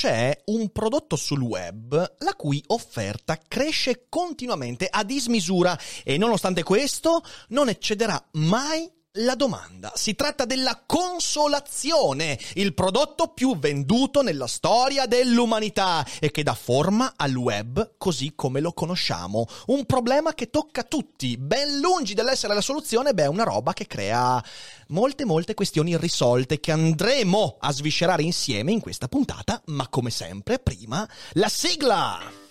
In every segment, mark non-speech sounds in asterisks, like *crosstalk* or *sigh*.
C'è un prodotto sul web la cui offerta cresce continuamente a dismisura. E nonostante questo non eccederà mai la domanda. Si tratta della consolazione, il prodotto più venduto nella storia dell'umanità e che dà forma al web così come lo conosciamo. Un problema che tocca tutti, ben lungi dall'essere la soluzione, beh, è una roba che crea molte molte questioni irrisolte che andremo a sviscerare insieme in questa puntata, ma come sempre prima la sigla!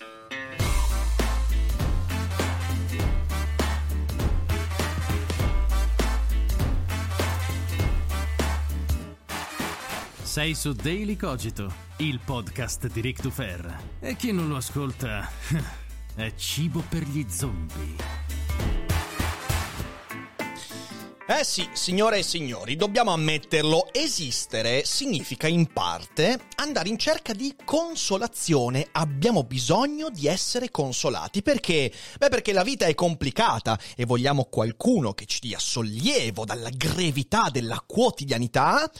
Sei su Daily Cogito, il podcast di Rick Dufer. E chi non lo ascolta *laughs* è cibo per gli zombie. Eh sì, signore e signori, dobbiamo ammetterlo, esistere significa in parte andare in cerca di consolazione. Abbiamo bisogno di essere consolati. Perché? Beh, perché la vita è complicata e vogliamo qualcuno che ci dia sollievo dalla grevità della quotidianità.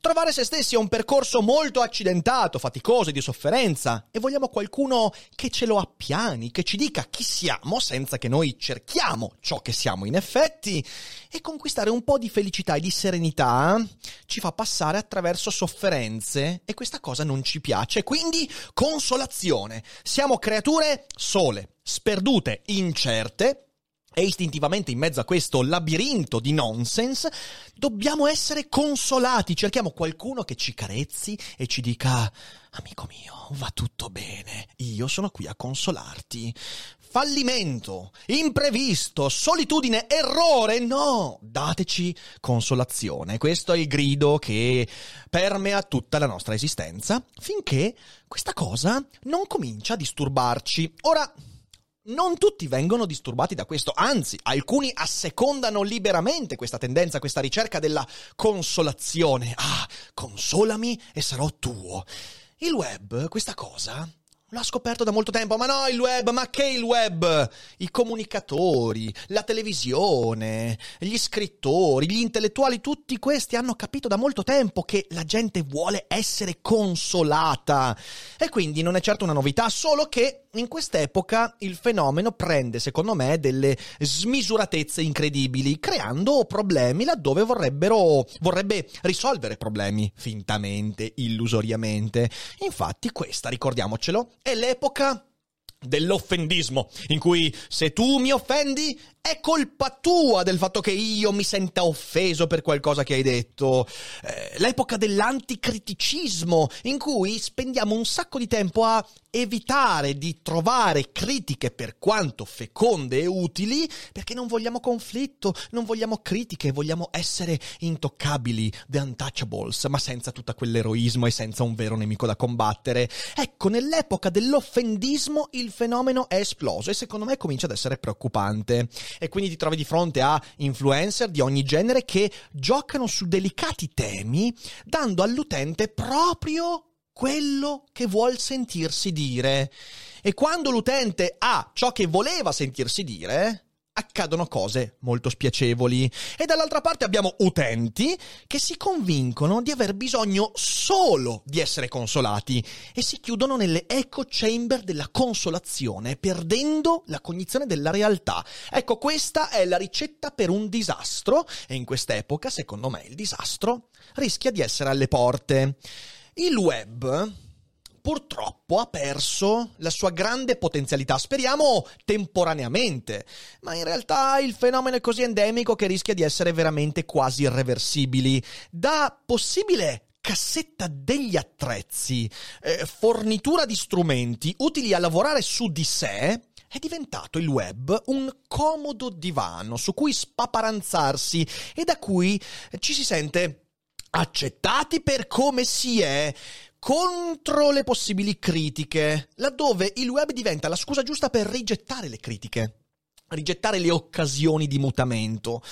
Trovare se stessi è un percorso molto accidentato, faticoso e di sofferenza. E vogliamo qualcuno che ce lo appiani, che ci dica chi siamo senza che noi cerchiamo ciò che siamo in effetti. E conquistare un po' di felicità e di serenità ci fa passare attraverso sofferenze e questa cosa non ci piace, quindi consolazione. Siamo creature sole, sperdute, incerte e istintivamente in mezzo a questo labirinto di nonsense dobbiamo essere consolati, cerchiamo qualcuno che ci carezzi e ci dica amico mio, va tutto bene, io sono qui a consolarti. Fallimento, imprevisto, solitudine, errore, no, dateci consolazione. Questo è il grido che permea tutta la nostra esistenza finché questa cosa non comincia a disturbarci. Ora, non tutti vengono disturbati da questo, anzi, alcuni assecondano liberamente questa tendenza, questa ricerca della consolazione. Ah, consolami e sarò tuo. Il web, questa cosa, L'ha scoperto da molto tempo, ma no il web, ma che il web? I comunicatori, la televisione, gli scrittori, gli intellettuali, tutti questi hanno capito da molto tempo che la gente vuole essere consolata. E quindi non è certo una novità, solo che in quest'epoca il fenomeno prende, secondo me, delle smisuratezze incredibili, creando problemi laddove vorrebbero, vorrebbe risolvere problemi fintamente, illusoriamente. Infatti questa, ricordiamocelo, è l'epoca dell'offendismo, in cui se tu mi offendi è colpa tua del fatto che io mi senta offeso per qualcosa che hai detto. Eh, l'epoca dell'anticriticismo, in cui spendiamo un sacco di tempo a evitare di trovare critiche per quanto feconde e utili, perché non vogliamo conflitto, non vogliamo critiche, vogliamo essere intoccabili, the untouchables, ma senza tutto quell'eroismo e senza un vero nemico da combattere. Ecco, nell'epoca dell'offendismo il fenomeno è esploso e secondo me comincia ad essere preoccupante. E quindi ti trovi di fronte a influencer di ogni genere che giocano su delicati temi, dando all'utente proprio quello che vuol sentirsi dire. E quando l'utente ha ciò che voleva sentirsi dire, accadono cose molto spiacevoli. E dall'altra parte abbiamo utenti che si convincono di aver bisogno solo di essere consolati e si chiudono nelle echo chamber della consolazione, perdendo la cognizione della realtà. Ecco, questa è la ricetta per un disastro e in quest'epoca, secondo me, il disastro rischia di essere alle porte. Il web purtroppo ha perso la sua grande potenzialità, speriamo temporaneamente, ma in realtà il fenomeno è così endemico che rischia di essere veramente quasi irreversibili. Da possibile cassetta degli attrezzi, eh, fornitura di strumenti utili a lavorare su di sé, è diventato il web un comodo divano su cui spaparanzarsi e da cui ci si sente accettati per come si è, contro le possibili critiche, laddove il web diventa la scusa giusta per rigettare le critiche, rigettare le occasioni di mutamento.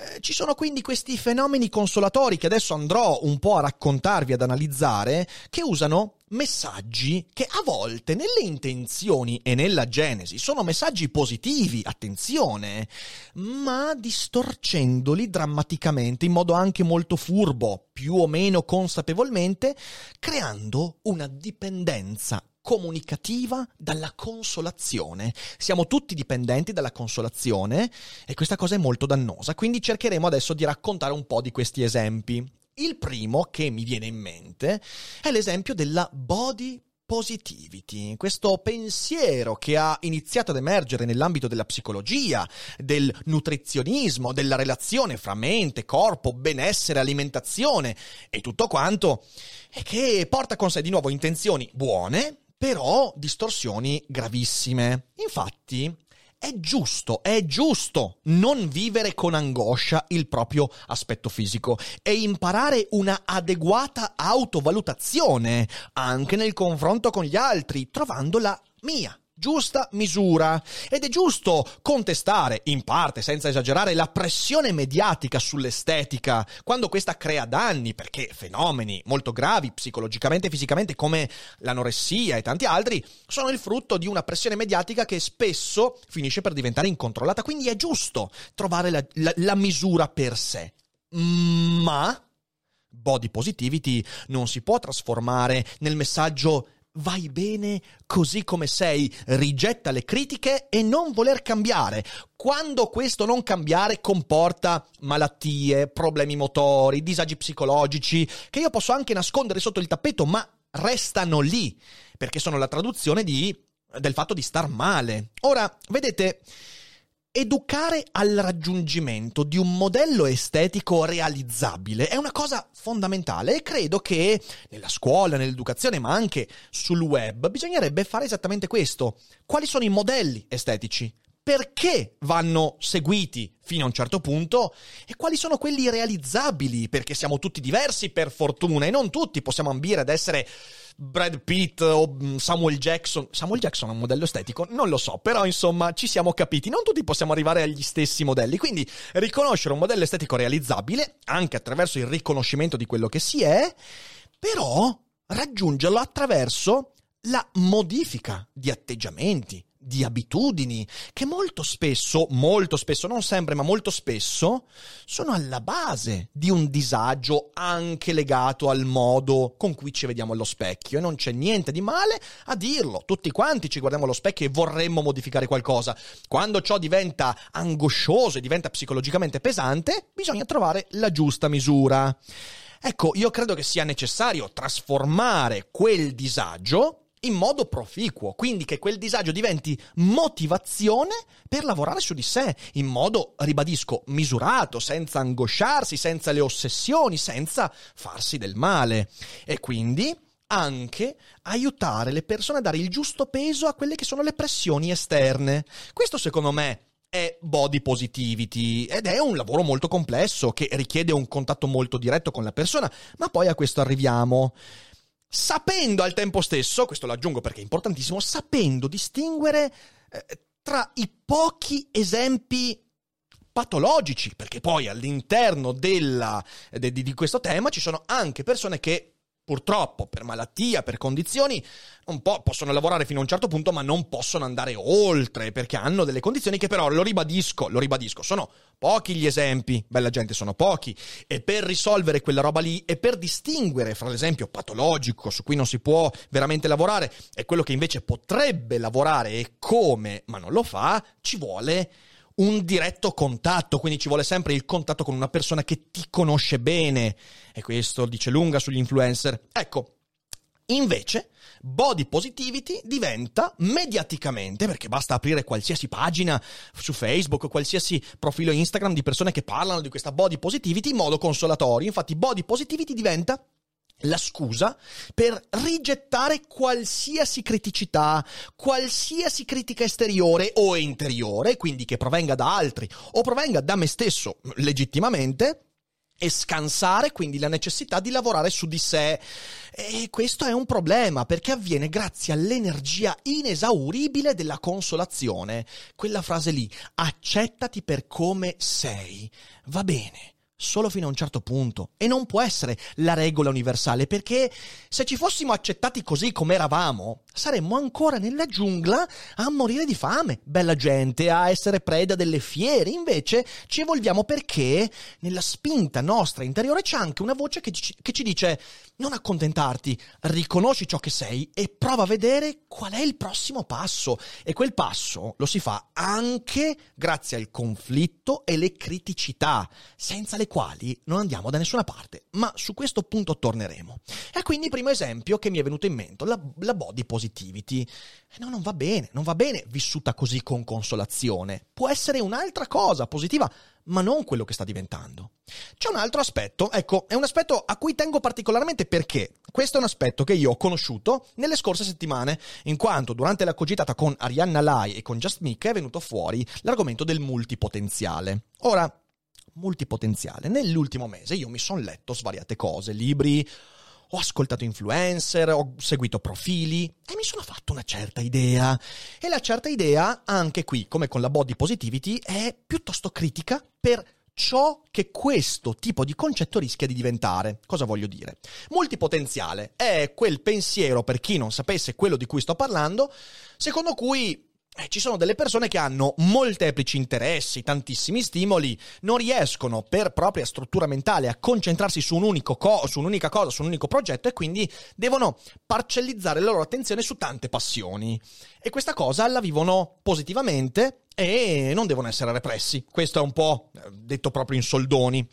Eh, ci sono quindi questi fenomeni consolatori che adesso andrò un po' a raccontarvi, ad analizzare, che usano messaggi che a volte nelle intenzioni e nella genesi sono messaggi positivi, attenzione, ma distorcendoli drammaticamente in modo anche molto furbo, più o meno consapevolmente, creando una dipendenza comunicativa dalla consolazione. Siamo tutti dipendenti dalla consolazione e questa cosa è molto dannosa, quindi cercheremo adesso di raccontare un po' di questi esempi. Il primo che mi viene in mente è l'esempio della body positivity, questo pensiero che ha iniziato ad emergere nell'ambito della psicologia, del nutrizionismo, della relazione fra mente, corpo, benessere, alimentazione e tutto quanto, e che porta con sé di nuovo intenzioni buone, però distorsioni gravissime. Infatti, è giusto, è giusto non vivere con angoscia il proprio aspetto fisico e imparare una adeguata autovalutazione anche nel confronto con gli altri, trovando la mia giusta misura. Ed è giusto contestare, in parte senza esagerare, la pressione mediatica sull'estetica, quando questa crea danni, perché fenomeni molto gravi psicologicamente e fisicamente come l'anoressia e tanti altri sono il frutto di una pressione mediatica che spesso finisce per diventare incontrollata. Quindi è giusto trovare la, la, la misura per sé. Ma body positivity non si può trasformare nel messaggio vai bene così come sei, rigetta le critiche e non voler cambiare. Quando questo non cambiare comporta malattie, problemi motori, disagi psicologici, che io posso anche nascondere sotto il tappeto, ma restano lì, perché sono la traduzione di, del fatto di star male. Ora, vedete, educare al raggiungimento di un modello estetico realizzabile è una cosa fondamentale e credo che nella scuola, nell'educazione, ma anche sul web, bisognerebbe fare esattamente questo. Quali sono i modelli estetici? Perché vanno seguiti fino a un certo punto e quali sono quelli realizzabili? Perché siamo tutti diversi per fortuna e non tutti possiamo ambire ad essere Brad Pitt o mm, Samuel Jackson. Samuel Jackson è un modello estetico? Non lo so, però insomma ci siamo capiti. Non tutti possiamo arrivare agli stessi modelli, quindi riconoscere un modello estetico realizzabile, anche attraverso il riconoscimento di quello che si è, però raggiungerlo attraverso la modifica di atteggiamenti, di abitudini che molto spesso, molto spesso, non sempre, ma molto spesso sono alla base di un disagio anche legato al modo con cui ci vediamo allo specchio e non c'è niente di male a dirlo. Tutti quanti ci guardiamo allo specchio e vorremmo modificare qualcosa. Quando ciò diventa angoscioso e diventa psicologicamente pesante, bisogna trovare la giusta misura. Ecco, io credo che sia necessario trasformare quel disagio in modo proficuo, quindi che quel disagio diventi motivazione per lavorare su di sé, in modo, ribadisco, misurato, senza angosciarsi, senza le ossessioni, senza farsi del male. E quindi anche aiutare le persone a dare il giusto peso a quelle che sono le pressioni esterne. Questo secondo me è body positivity ed è un lavoro molto complesso che richiede un contatto molto diretto con la persona, ma poi a questo arriviamo sapendo al tempo stesso, questo lo aggiungo perché è importantissimo, sapendo distinguere eh, tra i pochi esempi patologici, perché poi all'interno della, de, di questo tema ci sono anche persone che purtroppo per malattia, per condizioni, po' possono lavorare fino a un certo punto, ma non possono andare oltre perché hanno delle condizioni che però, lo ribadisco, lo ribadisco, sono pochi gli esempi, bella gente, sono pochi. E per risolvere quella roba lì e per distinguere fra l'esempio patologico su cui non si può veramente lavorare e quello che invece potrebbe lavorare e come, ma non lo fa, ci vuole un diretto contatto, quindi ci vuole sempre il contatto con una persona che ti conosce bene. E questo dice lunga sugli influencer. Ecco, Invece, body positivity diventa mediaticamente, perché basta aprire qualsiasi pagina su Facebook, qualsiasi profilo Instagram di persone che parlano di questa body positivity in modo consolatorio. Infatti, body positivity diventa la scusa per rigettare qualsiasi criticità, qualsiasi critica esteriore o interiore, quindi che provenga da altri o provenga da me stesso legittimamente, e scansare quindi la necessità di lavorare su di sé. E questo è un problema perché avviene grazie all'energia inesauribile della consolazione. Quella frase lì, accettati per come sei. Va bene solo fino a un certo punto e non può essere la regola universale perché se ci fossimo accettati così come eravamo saremmo ancora nella giungla a morire di fame, bella gente, a essere preda delle fiere. Invece ci evolviamo perché nella spinta nostra interiore c'è anche una voce che ci, che ci dice non accontentarti, riconosci ciò che sei e prova a vedere qual è il prossimo passo. E quel passo lo si fa anche grazie al conflitto e le criticità, senza le quali non andiamo da nessuna parte. Ma su questo punto torneremo. E quindi il primo esempio che mi è venuto in mente, la, la body positivity. No, non va bene, non va bene vissuta così con consolazione. Può essere un'altra cosa positiva, ma non quello che sta diventando. C'è un altro aspetto, ecco, è un aspetto a cui tengo particolarmente perché questo è un aspetto che io ho conosciuto nelle scorse settimane, in quanto durante la cogitata con Arianna Lai e con Just Mick è venuto fuori l'argomento del multipotenziale. Ora, multipotenziale, nell'ultimo mese io mi sono letto svariate cose, libri, ho ascoltato influencer, ho seguito profili e mi sono fatto una certa idea. E la certa idea, anche qui, come con la body positivity, è piuttosto critica per ciò che questo tipo di concetto rischia di diventare. Cosa voglio dire? Multipotenziale è quel pensiero, per chi non sapesse quello di cui sto parlando, secondo cui eh, ci sono delle persone che hanno molteplici interessi, tantissimi stimoli, non riescono per propria struttura mentale a concentrarsi su, un co- su un'unica cosa, su un unico progetto e quindi devono parcellizzare la loro attenzione su tante passioni. E questa cosa la vivono positivamente e non devono essere repressi. Questo è un po' eh, detto proprio in soldoni.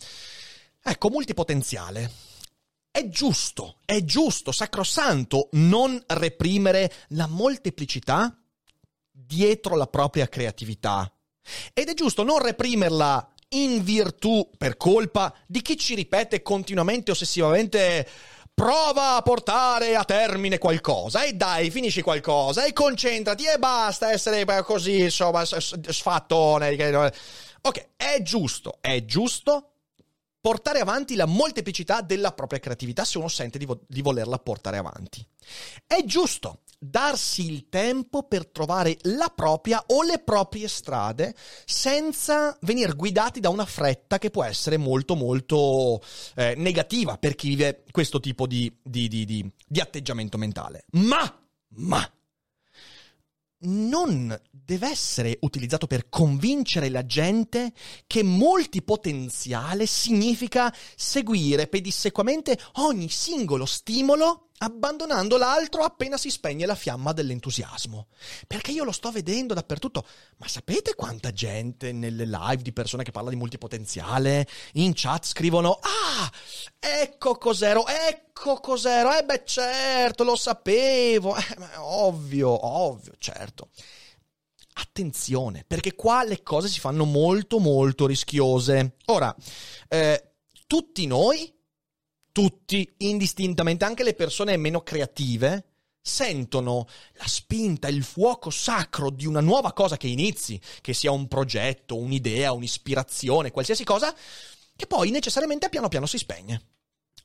Ecco, multipotenziale. È giusto, è giusto, sacrosanto non reprimere la molteplicità dietro la propria creatività. Ed è giusto non reprimerla in virtù, per colpa di chi ci ripete continuamente, ossessivamente prova a portare a termine qualcosa e dai, finisci qualcosa e concentrati e basta essere così, insomma, sfattone. Ok, è giusto, è giusto portare avanti la molteplicità della propria creatività se uno sente di, vo- di volerla portare avanti. È giusto darsi il tempo per trovare la propria o le proprie strade senza venire guidati da una fretta che può essere molto molto eh, negativa per chi vive questo tipo di, di, di, di atteggiamento mentale. Ma, ma, non deve essere utilizzato per convincere la gente che multipotenziale significa seguire pedissequamente ogni singolo stimolo abbandonando l'altro appena si spegne la fiamma dell'entusiasmo. Perché io lo sto vedendo dappertutto. Ma sapete quanta gente nelle live di persone che parlano di multipotenziale in chat scrivono Ah, ecco cos'ero, ecco cos'ero. Eh beh, certo, lo sapevo. Eh, ovvio, ovvio, certo. Attenzione, perché qua le cose si fanno molto molto rischiose. Ora, eh, tutti noi tutti, indistintamente, anche le persone meno creative, sentono la spinta, il fuoco sacro di una nuova cosa che inizi, che sia un progetto, un'idea, un'ispirazione, qualsiasi cosa, che poi necessariamente piano piano si spegne.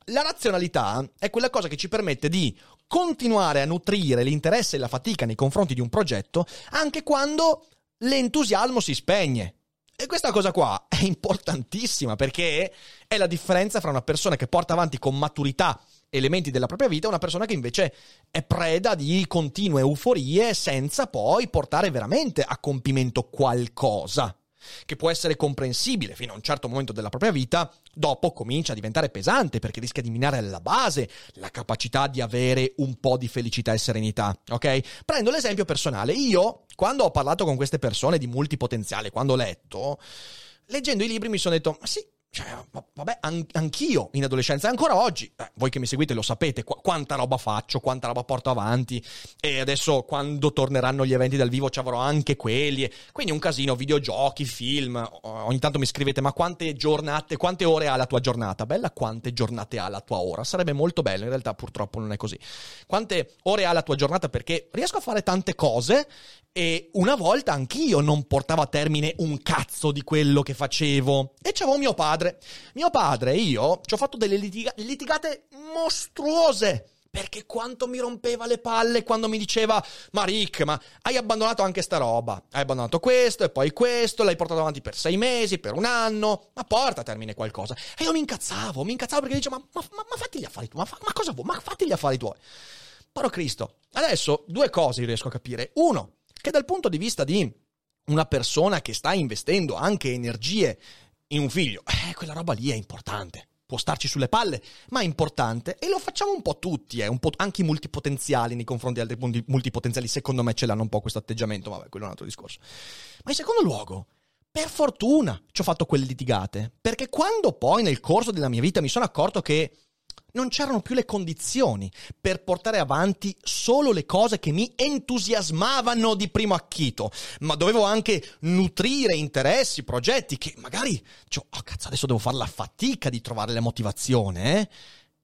La razionalità è quella cosa che ci permette di continuare a nutrire l'interesse e la fatica nei confronti di un progetto anche quando l'entusiasmo si spegne. E questa cosa qua è importantissima perché è la differenza fra una persona che porta avanti con maturità elementi della propria vita e una persona che invece è preda di continue euforie senza poi portare veramente a compimento qualcosa che può essere comprensibile fino a un certo momento della propria vita, dopo comincia a diventare pesante perché rischia di minare alla base la capacità di avere un po' di felicità e serenità, ok? Prendo l'esempio personale. Io, quando ho parlato con queste persone di multipotenziale, quando ho letto, leggendo i libri mi sono detto, ma sì, cioè, vabbè, an- anch'io in adolescenza, ancora oggi, eh, voi che mi seguite lo sapete, qu- quanta roba faccio, quanta roba porto avanti, e adesso quando torneranno gli eventi dal vivo ci avrò anche quelli, quindi un casino, videogiochi, film, ogni tanto mi scrivete, ma quante giornate, quante ore ha la tua giornata? Bella, quante giornate ha la tua ora? Sarebbe molto bello, in realtà purtroppo non è così. Quante ore ha la tua giornata? Perché riesco a fare tante cose e una volta anch'io non portavo a termine un cazzo di quello che facevo, e c'avevo mio padre padre. Mio padre e io ci ho fatto delle litiga- litigate mostruose. Perché quanto mi rompeva le palle quando mi diceva: Ma Rick, ma hai abbandonato anche sta roba. Hai abbandonato questo e poi questo, l'hai portato avanti per sei mesi, per un anno. Ma porta a termine qualcosa. E io mi incazzavo, mi incazzavo perché dicevo: Ma, ma, ma, ma fatti gli affari tuoi, ma, fa, ma cosa vuoi? Ma fatti gli affari tuoi. Paro Cristo. Adesso due cose riesco a capire. Uno, che dal punto di vista di una persona che sta investendo anche energie in un figlio, eh, quella roba lì è importante. Può starci sulle palle, ma è importante e lo facciamo un po' tutti, eh, un po' anche i multipotenziali nei confronti di altri multipotenziali, secondo me ce l'hanno un po' questo atteggiamento, vabbè, quello è un altro discorso. Ma in secondo luogo, per fortuna ci ho fatto quelle litigate, perché quando poi nel corso della mia vita mi sono accorto che non c'erano più le condizioni per portare avanti solo le cose che mi entusiasmavano di primo acchito, ma dovevo anche nutrire interessi, progetti che magari, cioè, oh cazzo, adesso devo fare la fatica di trovare la motivazione, eh?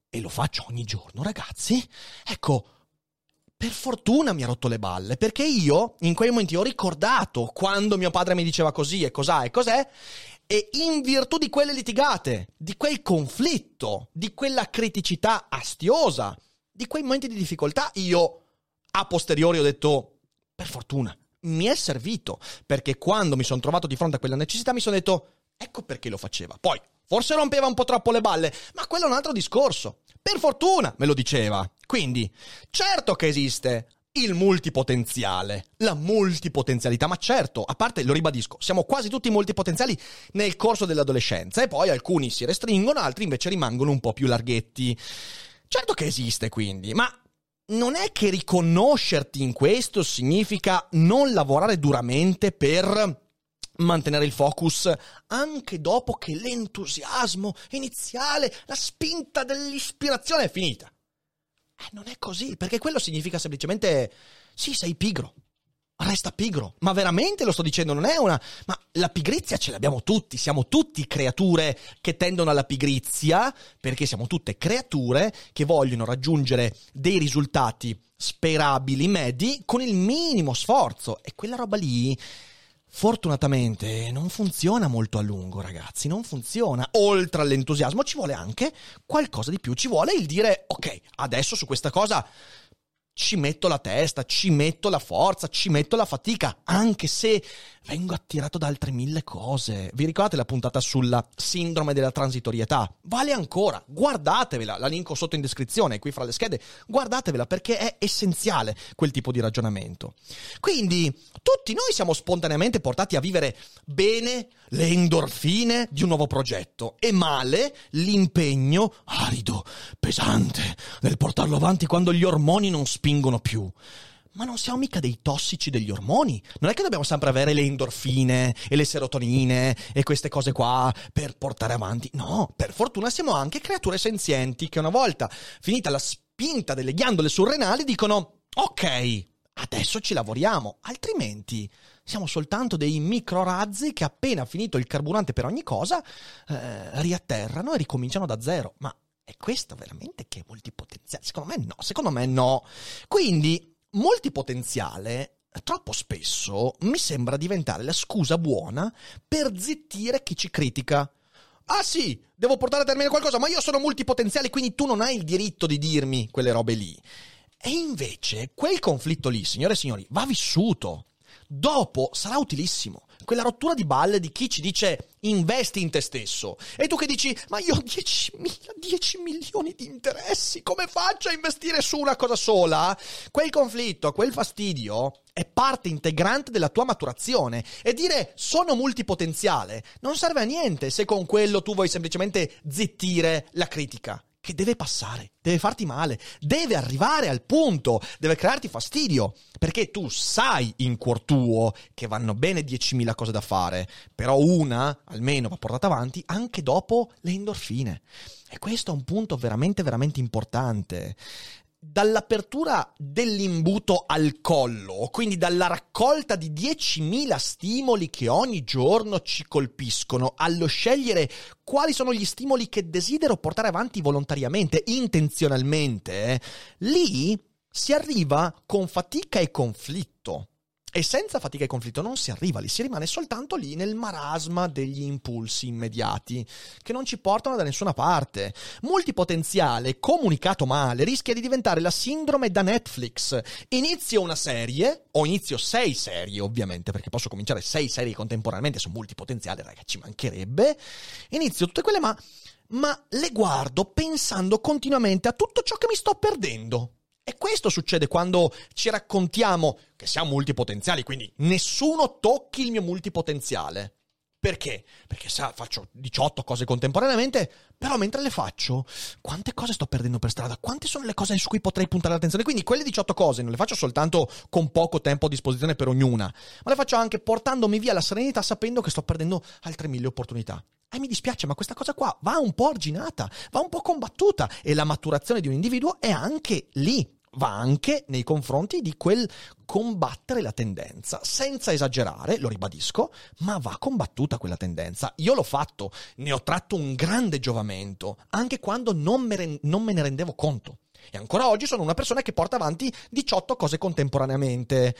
E lo faccio ogni giorno, ragazzi. Ecco, per fortuna mi ha rotto le balle, perché io in quei momenti ho ricordato quando mio padre mi diceva così e cos'ha e cos'è, e in virtù di quelle litigate, di quel conflitto, di quella criticità astiosa, di quei momenti di difficoltà, io a posteriori ho detto, per fortuna, mi è servito, perché quando mi sono trovato di fronte a quella necessità mi sono detto, ecco perché lo faceva. Poi, forse rompeva un po' troppo le balle, ma quello è un altro discorso. Per fortuna me lo diceva. Quindi, certo che esiste il multipotenziale, la multipotenzialità, ma certo, a parte, lo ribadisco, siamo quasi tutti multipotenziali nel corso dell'adolescenza e poi alcuni si restringono, altri invece rimangono un po' più larghetti. Certo che esiste quindi, ma non è che riconoscerti in questo significa non lavorare duramente per mantenere il focus anche dopo che l'entusiasmo iniziale, la spinta dell'ispirazione è finita. Eh, non è così, perché quello significa semplicemente sì, sei pigro. Resta pigro. Ma veramente lo sto dicendo, non è una... Ma la pigrizia ce l'abbiamo tutti, siamo tutti creature che tendono alla pigrizia, perché siamo tutte creature che vogliono raggiungere dei risultati sperabili, medi, con il minimo sforzo. E quella roba lì Fortunatamente non funziona molto a lungo, ragazzi, non funziona. Oltre all'entusiasmo ci vuole anche qualcosa di più, ci vuole il dire ok, adesso su questa cosa ci metto la testa, ci metto la forza, ci metto la fatica, anche se vengo attirato da altre mille cose. Vi ricordate la puntata sulla sindrome della transitorietà? Vale ancora, guardatevela, la linko sotto in descrizione, qui fra le schede, guardatevela perché è essenziale quel tipo di ragionamento. Quindi, tutti noi siamo spontaneamente portati a vivere bene le endorfine di un nuovo progetto e male l'impegno arido, pesante nel portarlo avanti quando gli ormoni non spingono più. Ma non siamo mica dei tossici degli ormoni. Non è che dobbiamo sempre avere le endorfine e le serotonine e queste cose qua per portare avanti. No, per fortuna siamo anche creature senzienti che una volta finita la spinta delle ghiandole surrenali dicono ok, adesso ci lavoriamo. Altrimenti siamo soltanto dei microrazzi che appena finito il carburante per ogni cosa eh, riatterrano e ricominciano da zero. Ma è questo veramente che è multipotenziale? Secondo me no, secondo me no. Quindi, multipotenziale troppo spesso mi sembra diventare la scusa buona per zittire chi ci critica. Ah sì, devo portare a termine qualcosa, ma io sono multipotenziale, quindi tu non hai il diritto di dirmi quelle robe lì. E invece quel conflitto lì, signore e signori, va vissuto. Dopo sarà utilissimo quella rottura di balle di chi ci dice investi in te stesso. E tu che dici, ma io ho 10, 10 milioni di interessi, come faccio a investire su una cosa sola? Quel conflitto, quel fastidio è parte integrante della tua maturazione e dire sono multipotenziale non serve a niente se con quello tu vuoi semplicemente zittire la critica che deve passare, deve farti male, deve arrivare al punto, deve crearti fastidio, perché tu sai in cuor tuo che vanno bene 10.000 cose da fare, però una almeno va portata avanti anche dopo le endorfine. E questo è un punto veramente, veramente importante dall'apertura dell'imbuto al collo, quindi dalla raccolta di 10.000 stimoli che ogni giorno ci colpiscono, allo scegliere quali sono gli stimoli che desidero portare avanti volontariamente, intenzionalmente, lì si arriva con fatica e conflitto. E senza fatica e conflitto non si arriva lì, si rimane soltanto lì nel marasma degli impulsi immediati, che non ci portano da nessuna parte. Multipotenziale, comunicato male, rischia di diventare la sindrome da Netflix. Inizio una serie, o inizio sei serie ovviamente, perché posso cominciare sei serie contemporaneamente, sono multipotenziale, raga, ci mancherebbe. Inizio tutte quelle ma... ma le guardo pensando continuamente a tutto ciò che mi sto perdendo. E questo succede quando ci raccontiamo che siamo multipotenziali, quindi nessuno tocchi il mio multipotenziale. Perché? Perché sa, faccio 18 cose contemporaneamente, però mentre le faccio, quante cose sto perdendo per strada? Quante sono le cose su cui potrei puntare l'attenzione? Quindi quelle 18 cose non le faccio soltanto con poco tempo a disposizione per ognuna, ma le faccio anche portandomi via la serenità sapendo che sto perdendo altre mille opportunità. E mi dispiace, ma questa cosa qua va un po' arginata, va un po' combattuta e la maturazione di un individuo è anche lì va anche nei confronti di quel combattere la tendenza, senza esagerare, lo ribadisco, ma va combattuta quella tendenza. Io l'ho fatto, ne ho tratto un grande giovamento, anche quando non me, re- non me ne rendevo conto. E ancora oggi sono una persona che porta avanti 18 cose contemporaneamente,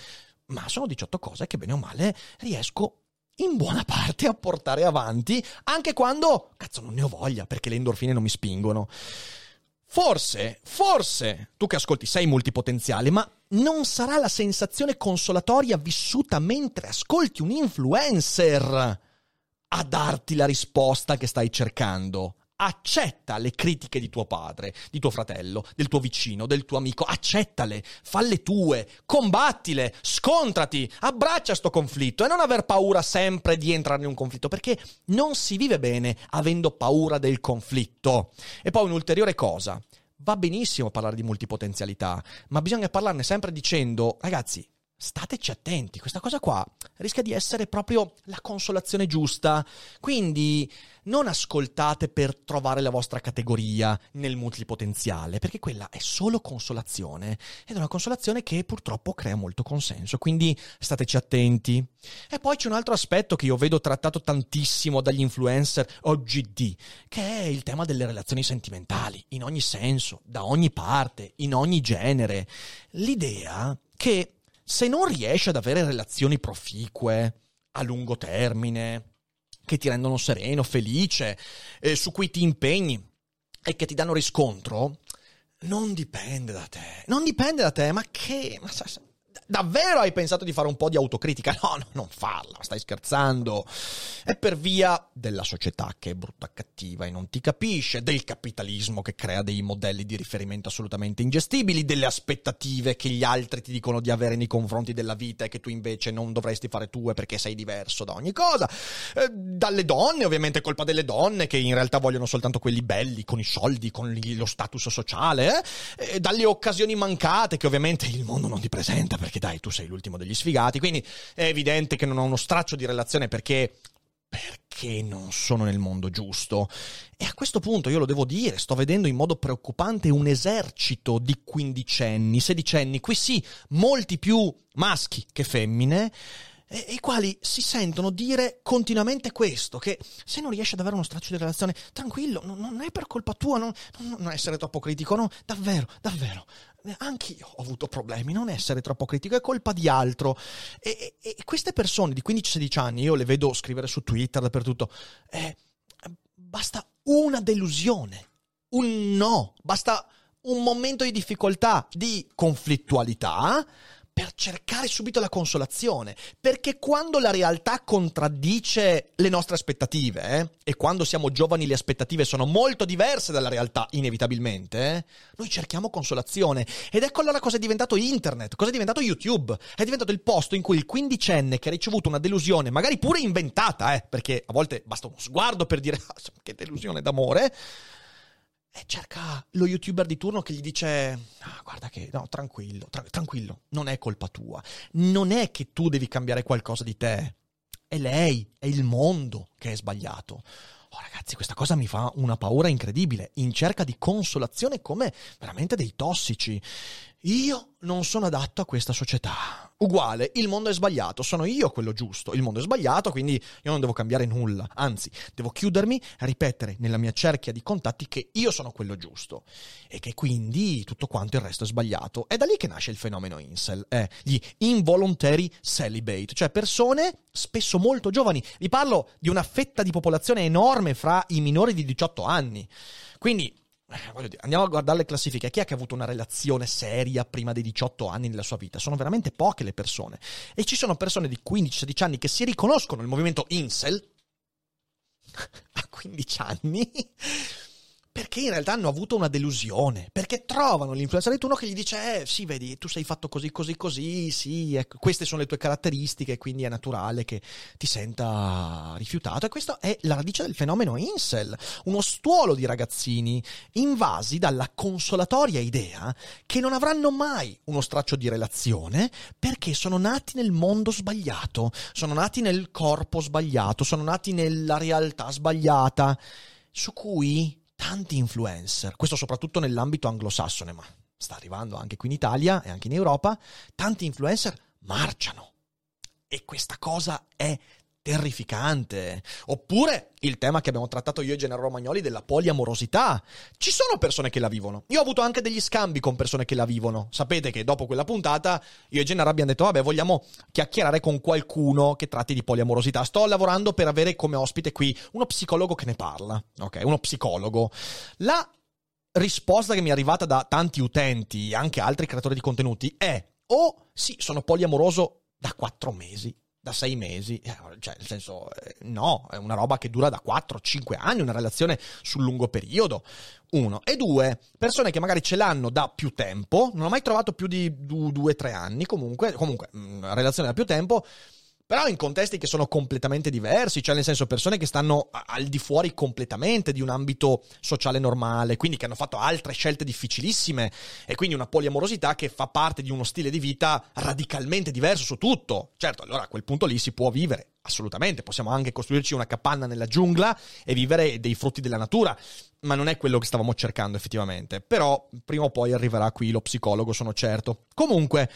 ma sono 18 cose che bene o male riesco in buona parte a portare avanti, anche quando, cazzo, non ne ho voglia, perché le endorfine non mi spingono. Forse, forse, tu che ascolti sei multipotenziale, ma non sarà la sensazione consolatoria vissuta mentre ascolti un influencer a darti la risposta che stai cercando accetta le critiche di tuo padre, di tuo fratello, del tuo vicino, del tuo amico, accettale, falle tue, combattile, scontrati, abbraccia sto conflitto e non aver paura sempre di entrare in un conflitto, perché non si vive bene avendo paura del conflitto. E poi un'ulteriore cosa, va benissimo parlare di multipotenzialità, ma bisogna parlarne sempre dicendo, ragazzi, stateci attenti, questa cosa qua rischia di essere proprio la consolazione giusta. Quindi non ascoltate per trovare la vostra categoria nel multipotenziale, perché quella è solo consolazione ed è una consolazione che purtroppo crea molto consenso, quindi stateci attenti. E poi c'è un altro aspetto che io vedo trattato tantissimo dagli influencer OGD, che è il tema delle relazioni sentimentali, in ogni senso, da ogni parte, in ogni genere. L'idea che se non riesci ad avere relazioni proficue, a lungo termine, che ti rendono sereno, felice, eh, su cui ti impegni e che ti danno riscontro, non dipende da te. Non dipende da te, ma che... Ma Davvero hai pensato di fare un po' di autocritica? No, no, non farla, stai scherzando. È per via della società che è brutta cattiva e non ti capisce, del capitalismo che crea dei modelli di riferimento assolutamente ingestibili, delle aspettative che gli altri ti dicono di avere nei confronti della vita e che tu invece non dovresti fare tue perché sei diverso da ogni cosa. Eh, dalle donne, ovviamente è colpa delle donne che in realtà vogliono soltanto quelli belli, con i soldi, con lo status sociale. Eh? Dalle occasioni mancate che ovviamente il mondo non ti presenta perché perché dai, tu sei l'ultimo degli sfigati, quindi è evidente che non ho uno straccio di relazione perché perché non sono nel mondo giusto? E a questo punto io lo devo dire, sto vedendo in modo preoccupante un esercito di quindicenni, sedicenni, qui sì, molti più maschi che femmine, e, i quali si sentono dire continuamente questo, che se non riesci ad avere uno straccio di relazione, tranquillo, non, non è per colpa tua, non, non, essere troppo critico, no, davvero, davvero. Anch'io ho avuto problemi, non essere troppo critico, è colpa di altro. E, e, e queste persone di 15-16 anni, io le vedo scrivere su Twitter, dappertutto, eh, basta una delusione, un no, basta un momento di difficoltà, di conflittualità, per cercare subito la consolazione, perché quando la realtà contraddice le nostre aspettative, eh, e quando siamo giovani le aspettative sono molto diverse dalla realtà, inevitabilmente, eh, noi cerchiamo consolazione. Ed ecco allora cosa è diventato internet, cosa è diventato YouTube. È diventato il posto in cui il quindicenne che ha ricevuto una delusione, magari pure inventata, eh, perché a volte basta uno sguardo per dire *laughs* ah, che delusione d'amore, e cerca lo youtuber di turno che gli dice ah, guarda che no tranquillo tra- tranquillo non è colpa tua. Non è che tu devi cambiare qualcosa di te. È lei è il mondo che è sbagliato. Oh, ragazzi, questa cosa mi fa una paura incredibile, in cerca di consolazione come veramente dei tossici. Io non sono adatto a questa società. Uguale, il mondo è sbagliato, sono io quello giusto, il mondo è sbagliato, quindi io non devo cambiare nulla, anzi, devo chiudermi a ripetere nella mia cerchia di contatti che io sono quello giusto e che quindi tutto quanto il resto è sbagliato. È da lì che nasce il fenomeno incel, eh, gli involuntary celibate, cioè persone spesso molto giovani. Vi parlo di una fetta di popolazione enorme fra i minori di 18 anni. Quindi dire, andiamo a guardare le classifiche. Chi è che ha avuto una relazione seria prima dei 18 anni nella sua vita? Sono veramente poche le persone. E ci sono persone di 15-16 anni che si riconoscono nel movimento incel *laughs* a 15 anni perché in realtà hanno avuto una delusione, perché trovano l'influencer di turno che gli dice, eh sì, vedi, tu sei fatto così, così, così, sì, ecco, queste sono le tue caratteristiche, quindi è naturale che ti senta rifiutato. E questa è la radice del fenomeno incel, uno stuolo di ragazzini invasi dalla consolatoria idea che non avranno mai uno straccio di relazione perché sono nati nel mondo sbagliato, sono nati nel corpo sbagliato, sono nati nella realtà sbagliata, su cui tanti influencer, questo soprattutto nell'ambito anglosassone, ma sta arrivando anche qui in Italia e anche in Europa, tanti influencer marciano. E questa cosa è terrificante. Oppure il tema che abbiamo trattato io e Gennaro Romagnoli della poliamorosità. Ci sono persone che la vivono. Io ho avuto anche degli scambi con persone che la vivono. Sapete che dopo quella puntata io e Gennaro abbiamo detto vabbè vogliamo chiacchierare con qualcuno che tratti di poliamorosità. Sto lavorando per avere come ospite qui uno psicologo che ne parla. Ok, uno psicologo. La risposta che mi è arrivata da tanti utenti, anche altri creatori di contenuti, è o oh, sì, sono poliamoroso da quattro mesi da sei mesi, eh, cioè nel senso eh, no, è una roba che dura da 4-5 anni, una relazione sul lungo periodo. Uno. E due, persone che magari ce l'hanno da più tempo, non ho mai trovato più di 2-3 anni, comunque, comunque, una relazione da più tempo, però in contesti che sono completamente diversi, cioè nel senso persone che stanno al di fuori completamente di un ambito sociale normale, quindi che hanno fatto altre scelte difficilissime e quindi una poliamorosità che fa parte di uno stile di vita radicalmente diverso su tutto. Certo, allora a quel punto lì si può vivere, assolutamente, possiamo anche costruirci una capanna nella giungla e vivere dei frutti della natura, ma non è quello che stavamo cercando effettivamente. Però prima o poi arriverà qui lo psicologo, sono certo. Comunque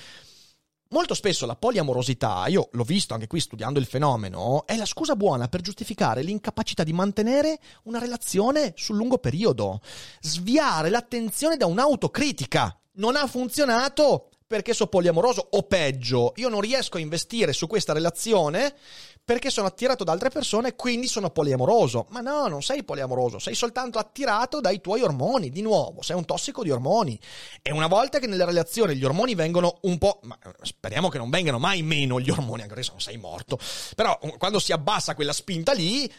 Molto spesso la poliamorosità, io l'ho visto anche qui studiando il fenomeno, è la scusa buona per giustificare l'incapacità di mantenere una relazione sul lungo periodo, sviare l'attenzione da un'autocritica. Non ha funzionato perché sono poliamoroso o peggio, io non riesco a investire su questa relazione perché sono attirato da altre persone, quindi sono poliamoroso. Ma no, non sei poliamoroso, sei soltanto attirato dai tuoi ormoni, di nuovo, sei un tossico di ormoni. E una volta che nelle relazioni gli ormoni vengono un po', ma speriamo che non vengano mai meno gli ormoni, anche se non sei morto, però quando si abbassa quella spinta lì,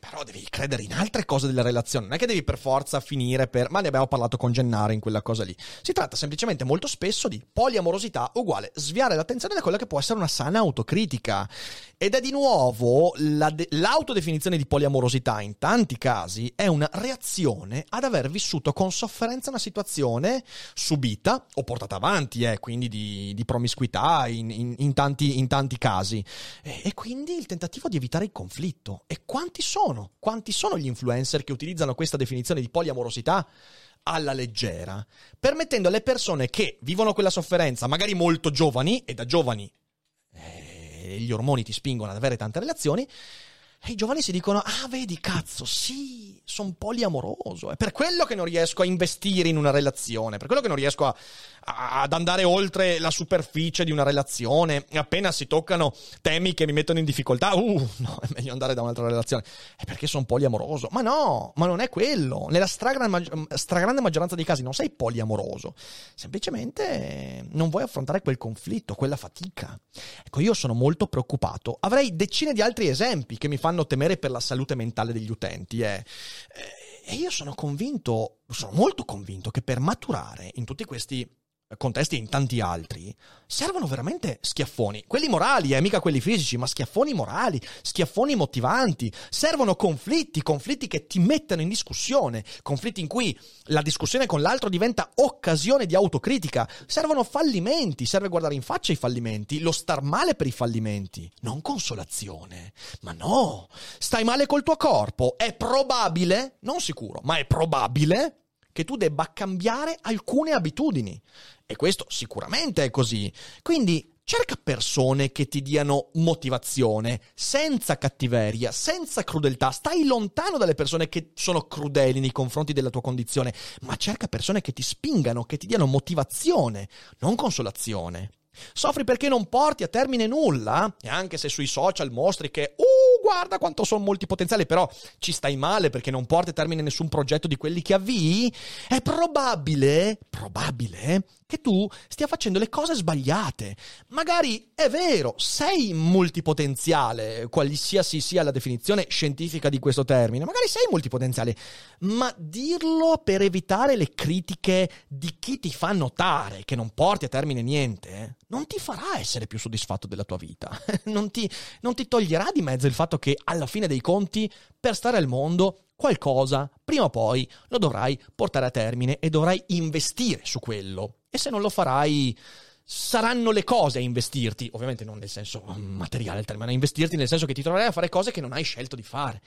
però devi credere in altre cose della relazione, non è che devi per forza finire per... Ma ne abbiamo parlato con Gennaro in quella cosa lì. Si tratta semplicemente molto spesso di poliamorosità uguale sviare l'attenzione da quella che può essere una sana autocritica. Ed è di nuovo la de- l'autodefinizione di poliamorosità in tanti casi è una reazione ad aver vissuto con sofferenza una situazione subita o portata avanti, eh, quindi di, di promiscuità in, in, in, tanti, in tanti casi. E, e quindi il tentativo di evitare il conflitto. E quanti sono? Quanti sono gli influencer che utilizzano questa definizione di poliamorosità? alla leggera, permettendo alle persone che vivono quella sofferenza, magari molto giovani, e da giovani gli ormoni ti spingono ad avere tante relazioni, e i giovani si dicono, ah vedi cazzo, sì, sono poliamoroso, è per quello che non riesco a investire in una relazione, per quello che non riesco a, ad andare oltre la superficie di una relazione. Appena si toccano temi che mi mettono in difficoltà, uh, no, è meglio andare da un'altra relazione. È perché sono poliamoroso. Ma no, ma non è quello. Nella stragrande, stragrande maggioranza dei casi non sei poliamoroso. Semplicemente non vuoi affrontare quel conflitto, quella fatica. Ecco, io sono molto preoccupato. Avrei decine di altri esempi che mi fanno temere per la salute mentale degli utenti. Eh. E io sono convinto, sono molto convinto che per maturare in tutti questi contesti e in tanti altri, servono veramente schiaffoni. Quelli morali, eh, mica quelli fisici, ma schiaffoni morali, schiaffoni motivanti. Servono conflitti, conflitti che ti mettano in discussione, conflitti in cui la discussione con l'altro diventa occasione di autocritica. Servono fallimenti, serve guardare in faccia i fallimenti, lo star male per i fallimenti, non consolazione. Ma no, stai male col tuo corpo, è probabile, non sicuro, ma è probabile che tu debba cambiare alcune abitudini. E questo sicuramente è così. Quindi cerca persone che ti diano motivazione, senza cattiveria, senza crudeltà. Stai lontano dalle persone che sono crudeli nei confronti della tua condizione, ma cerca persone che ti spingano, che ti diano motivazione, non consolazione. Soffri perché non porti a termine nulla? E anche se sui social mostri che, uh, guarda quanto sono multipotenziali, però ci stai male perché non porti a termine nessun progetto di quelli che avvii, è probabile, probabile, che tu stia facendo le cose sbagliate. Magari è vero, sei multipotenziale, qualsiasi sia la definizione scientifica di questo termine, magari sei multipotenziale, ma dirlo per evitare le critiche di chi ti fa notare che non porti a termine niente, non ti farà essere più soddisfatto della tua vita, *laughs* non ti, non ti toglierà di mezzo il fatto che alla fine dei conti, per stare al mondo, qualcosa, prima o poi, lo dovrai portare a termine e dovrai investire su quello. E se non lo farai, saranno le cose a investirti, ovviamente non nel senso materiale, ma a investirti nel senso che ti troverai a fare cose che non hai scelto di fare.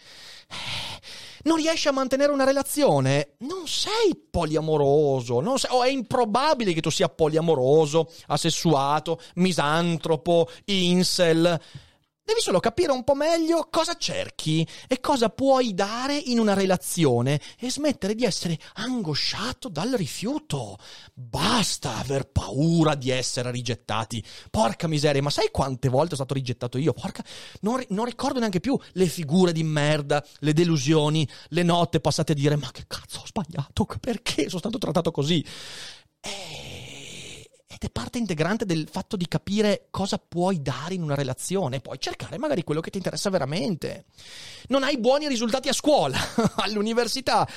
Eh, non riesci a mantenere una relazione? Non sei poliamoroso, non sei, o è improbabile che tu sia poliamoroso, asessuato, misantropo, incel. Devi solo capire un po' meglio cosa cerchi e cosa puoi dare in una relazione e smettere di essere angosciato dal rifiuto. Basta aver paura di essere rigettati. Porca miseria, ma sai quante volte sono stato rigettato io? Porca, non, non ricordo neanche più le figure di merda, le delusioni, le notte passate a dire ma che cazzo ho sbagliato, perché sono stato trattato così? Eh ed è parte integrante del fatto di capire cosa puoi dare in una relazione, poi cercare magari quello che ti interessa veramente. Non hai buoni risultati a scuola, *laughs* all'università,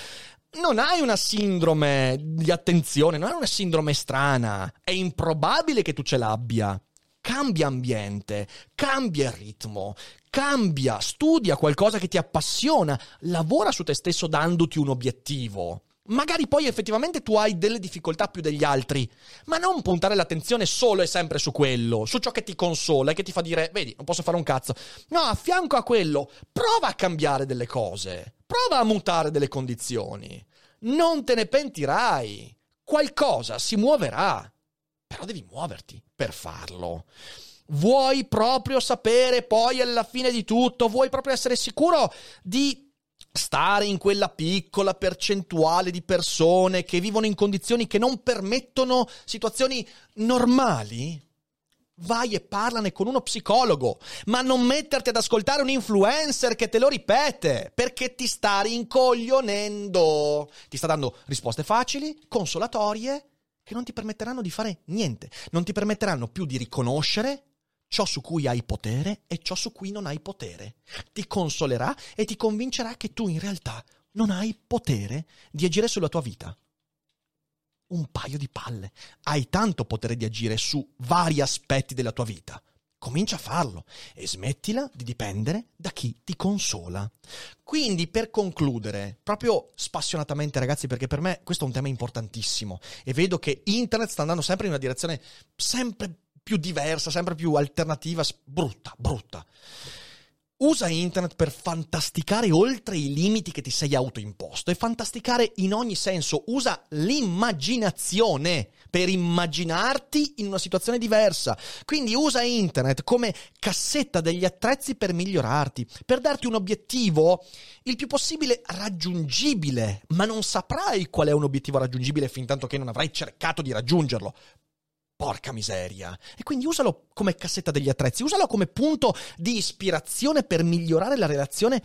non hai una sindrome di attenzione, non hai una sindrome strana, è improbabile che tu ce l'abbia. Cambia ambiente, cambia il ritmo, cambia, studia qualcosa che ti appassiona, lavora su te stesso dandoti un obiettivo. Magari poi effettivamente tu hai delle difficoltà più degli altri, ma non puntare l'attenzione solo e sempre su quello, su ciò che ti consola e che ti fa dire, vedi, non posso fare un cazzo. No, a fianco a quello, prova a cambiare delle cose, prova a mutare delle condizioni. Non te ne pentirai. Qualcosa si muoverà, però devi muoverti per farlo. Vuoi proprio sapere poi alla fine di tutto, vuoi proprio essere sicuro di stare in quella piccola percentuale di persone che vivono in condizioni che non permettono situazioni normali? Vai e parlane con uno psicologo, ma non metterti ad ascoltare un influencer che te lo ripete, perché ti sta rincoglionendo. Ti sta dando risposte facili, consolatorie, che non ti permetteranno di fare niente, non ti permetteranno più di riconoscere ciò su cui hai potere e ciò su cui non hai potere. Ti consolerà e ti convincerà che tu in realtà non hai potere di agire sulla tua vita. Un paio di palle. Hai tanto potere di agire su vari aspetti della tua vita. Comincia a farlo e smettila di dipendere da chi ti consola. Quindi, per concludere, proprio spassionatamente, ragazzi, perché per me questo è un tema importantissimo e vedo che internet sta andando sempre in una direzione sempre più diversa, sempre più alternativa, brutta, brutta. Usa internet per fantasticare oltre i limiti che ti sei autoimposto e fantasticare in ogni senso. Usa l'immaginazione per immaginarti in una situazione diversa. Quindi usa internet come cassetta degli attrezzi per migliorarti, per darti un obiettivo il più possibile raggiungibile, ma non saprai qual è un obiettivo raggiungibile fin tanto che non avrai cercato di raggiungerlo. Porca miseria. E quindi usalo come cassetta degli attrezzi, usalo come punto di ispirazione per migliorare la relazione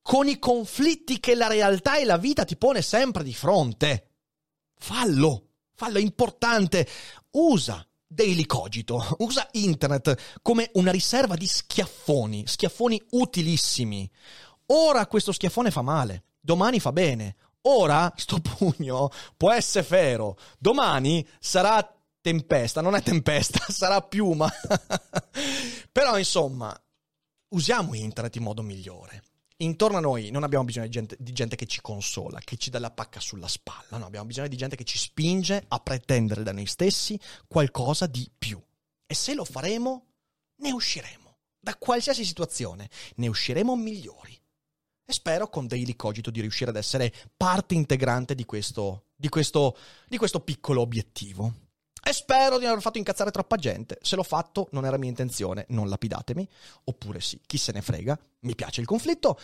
con i conflitti che la realtà e la vita ti pone sempre di fronte. Fallo, fallo, è importante. Usa Daily Cogito, usa internet come una riserva di schiaffoni, schiaffoni utilissimi. Ora questo schiaffone fa male, domani fa bene. Ora sto *laughs* pugno può essere ferro, domani sarà tempesta, non è tempesta, *laughs* sarà piuma. *laughs* Però insomma, usiamo internet in modo migliore. Intorno a noi non abbiamo bisogno di gente, di gente, che ci consola, che ci dà la pacca sulla spalla, no, abbiamo bisogno di gente che ci spinge a pretendere da noi stessi qualcosa di più. E se lo faremo, ne usciremo. Da qualsiasi situazione, ne usciremo migliori. E spero con Daily Cogito di riuscire ad essere parte integrante di questo di questo, di questo piccolo obiettivo. E spero di non aver fatto incazzare troppa gente. Se l'ho fatto, non era mia intenzione, non lapidatemi. Oppure sì, chi se ne frega, mi piace il conflitto.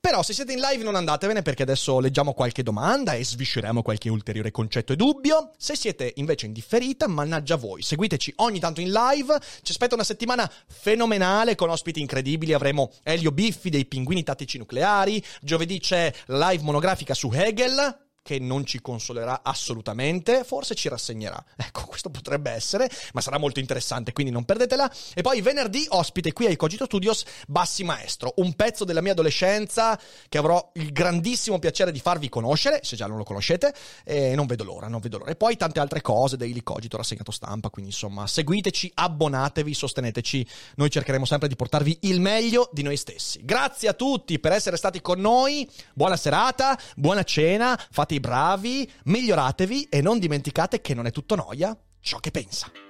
Però se siete in live non andatevene perché adesso leggiamo qualche domanda e svisceremo qualche ulteriore concetto e dubbio. Se siete invece in differita, mannaggia voi, seguiteci ogni tanto in live. Ci aspetta una settimana fenomenale con ospiti incredibili. Avremo Elio Biffi dei Pinguini Tattici Nucleari. Giovedì c'è live monografica su Hegel che non ci consolerà assolutamente, forse ci rassegnerà. *laughs* Ecco, questo potrebbe essere, ma sarà molto interessante, quindi non perdetela. E poi venerdì ospite qui ai Cogito Studios Bassi Maestro, un pezzo della mia adolescenza che avrò il grandissimo piacere di farvi conoscere, se già non lo conoscete, e non vedo l'ora, non vedo l'ora. E poi tante altre cose, Daily Cogito, rassegnato stampa, quindi insomma, seguiteci, abbonatevi, sosteneteci, noi cercheremo sempre di portarvi il meglio di noi stessi. Grazie a tutti per essere stati con noi, buona serata, buona cena, fate i bravi, miglioratevi e non dimenticate che non è tutto noia ciò che pensa.